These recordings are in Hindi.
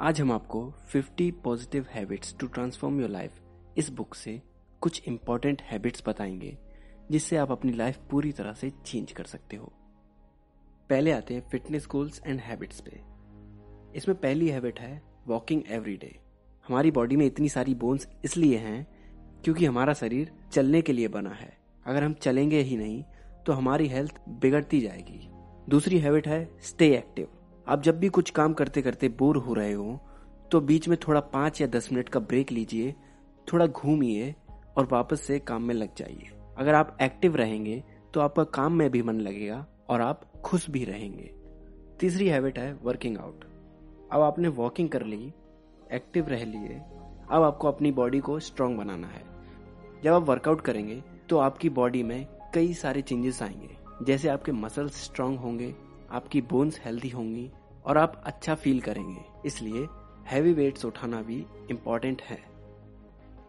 आज हम आपको 50 positive habits to transform your life इस बुक से कुछ इंपॉर्टेंट हैबिट्स बताएँगे, जिससे आप अपनी लाइफ पूरी तरह से चेंज कर सकते हो। पहले आते हैं फिटनेस गोल्स एंड हैबिट्स पे। इसमें पहली हैबिट है वॉकिंग एवरी डे हमारी बॉडी में इतनी सारी बोन्स इसलिए हैं क्योंकि हमारा शरीर चलने के लिए बना है। अगर हम चलेंगे ही नहीं तो हमारी हेल्थ बिगड़ती जाएगी। दूसरी हैबिट है स्टे एक्टिव आप जब भी कुछ काम करते करते बोर हो रहे हो तो बीच में थोड़ा पाँच या दस मिनट का ब्रेक लीजिए, थोड़ा घूमिए और वापस से काम में लग जाइए। अगर आप एक्टिव रहेंगे तो आपका काम में भी मन लगेगा और आप खुश भी रहेंगे। तीसरी हैबिट है वर्किंग आउट। अब आपने वॉकिंग कर ली, एक्टिव रह लिए, अब आपको अपनी बॉडी को स्ट्रांग बनाना है। जब आप वर्कआउट करेंगे तो आपकी बॉडी में कई सारे चेंजेस आएँगे। जैसे आपके मसल्स स्ट्रांग होंगे आपकी बोन्स हेल्दी होंगी और आप अच्छा फील करेंगे। इसलिए हैवी वेट्स उठाना भी इम्पोर्टेंट है।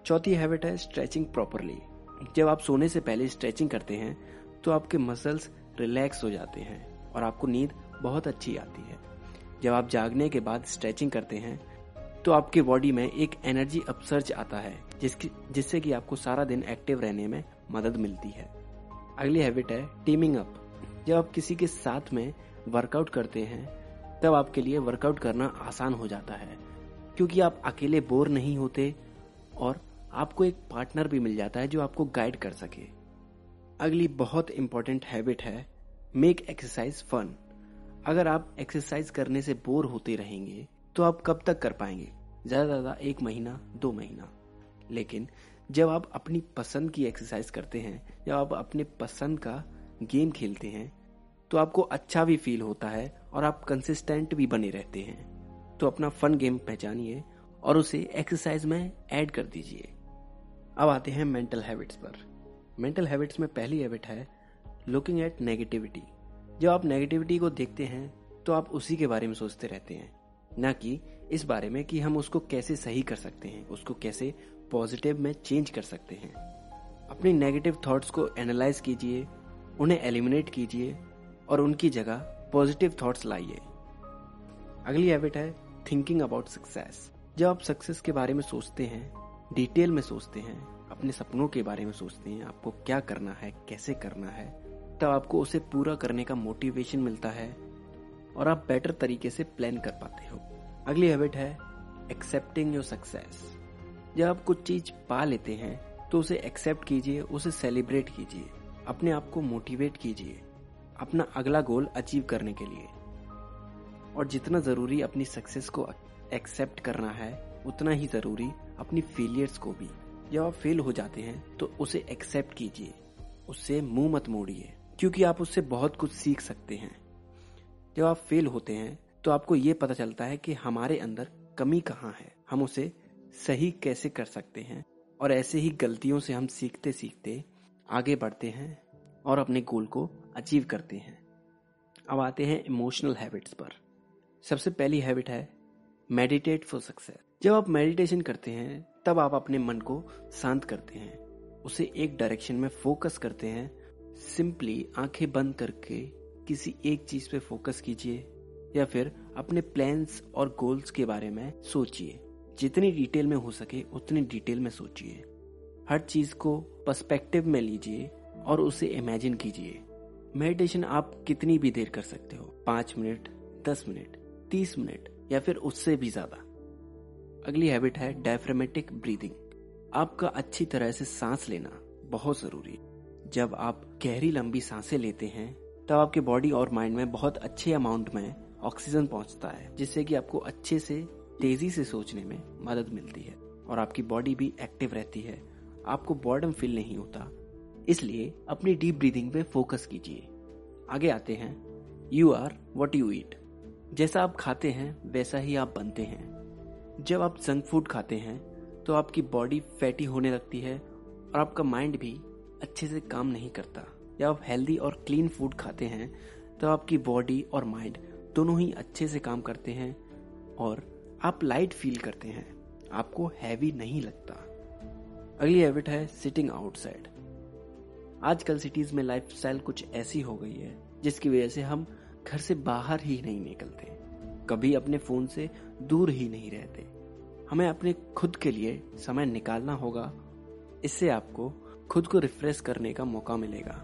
चौथी हैबिट है स्ट्रेचिंग प्रॉपरली जब आप सोने से पहले स्ट्रेचिंग करते हैं तो आपके मसल्स रिलैक्स हो जाते हैं और आपको नींद बहुत अच्छी आती है। जब आप जागने के बाद स्ट्रेचिंग करते हैं तो आपके बॉडी में एक एनर्जी अपसर्ज आता है, जिसकी, जिससे कि आपको सारा दिन एक्टिव रहने में मदद मिलती है। अगली हैबिट है टीमिंग अप जब आप किसी के साथ में वर्कआउट करते हैं, तब आपके लिए वर्कआउट करना आसान हो जाता है। क्योंकि आप अकेले बोर नहीं होते और आपको एक पार्टनर भी मिल जाता है जो आपको गाइड कर सके। अगली बहुत इंपॉर्टेंट हैबिट है मेक एक्सरसाइज फन अगर आप एक्सरसाइज करने से बोर होते रहेंगे तो आप कब तक कर पाएँगे? ज़्यादा ज़्यादा एक महीना, दो महीना। लेकिन जब आप अपनी पसंद की एक्सरसाइज करते हैं, जब आप अपने पसंद का गेम खेलते हैं तो आपको अच्छा भी फील होता है और आप कंसिस्टेंट भी बने रहते हैं। तो अपना फन गेम पहचानिए और उसे एक्सरसाइज में ऐड कर दीजिए। अब आते हैं मेंटल हैबिट्स पर। मेंटल हैबिट्स में पहली हैबिट है लुकिंग एट नेगेटिविटी जब आप नेगेटिविटी को देखते हैं तो आप उसी के बारे में सोचते रहते हैं, न कि इस बारे में कि हम उसको कैसे सही कर सकते हैं, उसको कैसे पॉजिटिव में चेंज कर सकते हैं। अपनी नेगेटिव थॉट्स को एनालाइज कीजिए उन्हें एलिमिनेट कीजिए और उनकी जगह पॉजिटिव थॉट्स लाइए। अगली हैबिट है थिंकिंग अबाउट सक्सेस जब आप सक्सेस के बारे में सोचते हैं डिटेल में सोचते हैं, अपने सपनों के बारे में सोचते हैं, आपको क्या करना है, कैसे करना है, तब आपको उसे पूरा करने का मोटिवेशन मिलता है और आप बेटर तरीके से प्लान कर पाते हो। अगली हैबिट है एक्सेप्टिंग योर सक्सेस जब आप कुछ चीज़ पा लेते हैं तो उसे एक्सेप्ट कीजिए, उसे सेलिब्रेट कीजिए। अपने आप को मोटिवेट कीजिए अपना अगला गोल अचीव करने के लिए। और जितना ज़रूरी अपनी सक्सेस को एक्सेप्ट करना है, उतना ही ज़रूरी अपनी फेलियर्स को भी। जब आप फेल हो जाते हैं तो उसे एक्सेप्ट कीजिए। उससे मुँह मत मोड़िए, क्योंकि आप उससे बहुत कुछ सीख सकते हैं। जब आप फेल होते हैं तो आपको ये पता चलता है कि हमारे अंदर कमी कहाँ है। हम उसे सही कैसे कर सकते हैं, और ऐसे ही गलतियों से हम सीखते सीखते आगे बढ़ते हैं और अपने गोल को अचीव करते हैं। अब आते हैं इमोशनल हैबिट्स पर। सबसे पहली हैबिट है मेडिटेट फॉर सक्सेस जब आप मेडिटेशन करते हैं, तब आप अपने मन को शांत करते हैं। उसे एक डायरेक्शन में फोकस करते हैं। सिंपली आँखें बंद करके किसी एक चीज़ पे फोकस कीजिए या फिर अपने प्लान्स और गोल्स के बारे में सोचिए। जितनी डिटेल में हो सके, उतनी डिटेल में सोचिए। हर चीज़ को पर्सपेक्टिव में लीजिए और उसे इमेजिन कीजिए। मेडिटेशन आप कितनी भी देर कर सकते हो, पाँच मिनट, दस मिनट, तीस मिनट या फिर उससे भी ज़्यादा। अगली हैबिट है डायफ्रामेटिक ब्रीदिंग आपका अच्छी तरह से सांस लेना बहुत ज़रूरी है। जब आप गहरी लंबी साँसें लेते हैं, तब आपके बॉडी और माइंड में बहुत अच्छे अमाउंट में ऑक्सीजन पहुँचता है, जिससे कि आपको अच्छे से तेज़ी से सोचने में मदद मिलती है और आपकी बॉडी भी एक्टिव रहती है। आपको बॉर्डम फील नहीं होता। इसलिए अपनी डीप ब्रीदिंग पे फोकस कीजिए। आगे आते हैं। You are what you eat जैसा आप खाते हैं, वैसा ही आप बनते हैं। जब आप जंक फ़ूड खाते हैं तो आपकी बॉडी फैटी होने लगती है और आपका माइंड भी अच्छे से काम नहीं करता। जब आप हेल्दी और क्लीन फ़ूड खाते हैं तो आपकी बॉडी और माइंड दोनों ही अच्छे से काम करते हैं और आप लाइट फील करते हैं। आपको हैवी नहीं लगता। अगली हैबिट है सिटिंग आउटसाइड आजकल सिटीज़ में लाइफस्टाइल कुछ ऐसी हो गई है, जिसकी वजह से हम घर से बाहर ही नहीं निकलते। कभी अपने फ़ोन से दूर ही नहीं रहते। हमें अपने खुद के लिए समय निकालना होगा। इससे आपको खुद को रिफ्रेश करने का मौका मिलेगा।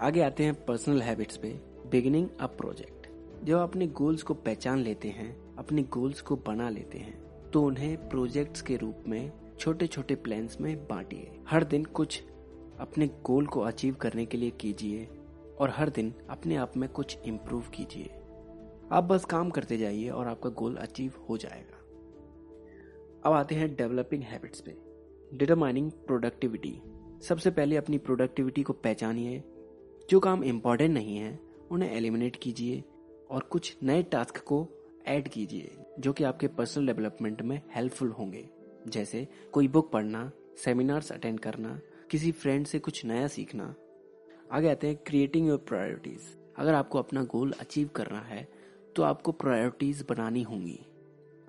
आगे आते हैं पर्सनल हैबिट्स पे बिगिनिंग अ प्रोजेक्ट जब अपने गोल्स को पहचान लेते हैं, अपने गोल्स को बना लेते हैं तो उन्हें प्रोजेक्ट्स के रूप में छोटे छोटे प्लान्स में बांटिए। हर दिन कुछ अपने गोल को अचीव करने के लिए कीजिए और हर दिन अपने आप में कुछ इम्प्रूव कीजिए। आप बस काम करते जाइए और आपका गोल अचीव हो जाएगा। अब आते हैं डेवलपिंग हैबिट्स पे। डिटरमाइनिंग प्रोडक्टिविटी सबसे पहले अपनी प्रोडक्टिविटी को पहचानिए। जो काम इम्पोर्टेंट नहीं है, उन्हें एलिमिनेट कीजिए और कुछ नए टास्क को ऐड कीजिए, जो कि आपके पर्सनल डेवलपमेंट में हेल्पफुल होंगे। जैसे कोई बुक पढ़ना सेमिनार्स अटेंड करना, किसी फ्रेंड से कुछ नया सीखना। आगे आते हैं क्रिएटिंग योर प्रायोरिटीज अगर आपको अपना गोल अचीव करना है तो आपको प्रायोरिटीज बनानी होंगी।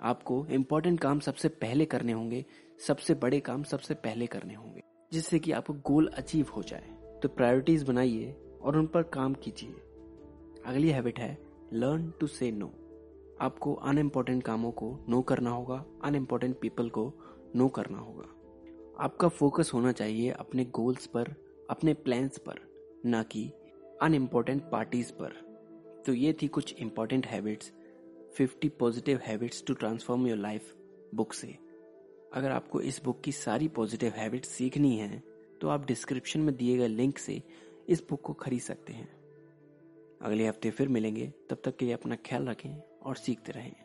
आपको इम्पोर्टेंट काम सबसे पहले करने होंगे, सबसे बड़े काम सबसे पहले करने होंगे। जिससे कि आपको गोल अचीव हो जाए। तो प्रायोरिटीज बनाइए और उन पर काम कीजिए। अगली हैबिट है लर्न टू से नो आपको अनइम्पोर्टेंट कामों को नो करना होगा अनइम्पोर्टेंट पीपल को नो करना होगा। आपका फोकस होना चाहिए अपने गोल्स पर, अपने प्लान्स पर, ना कि अनइम्पोर्टेंट पार्टीज़ पर। तो ये थी कुछ important habits 50 positive habits to transform your life book से। अगर आपको इस बुक की सारी पॉजिटिव हैबिट्स सीखनी है तो आप डिस्क्रिप्शन में दिए गए लिंक से इस बुक को खरीद सकते हैं। अगले हफ़्ते फिर मिलेंगे। तब तक के लिए अपना ख्याल रखें और सीखते रहें।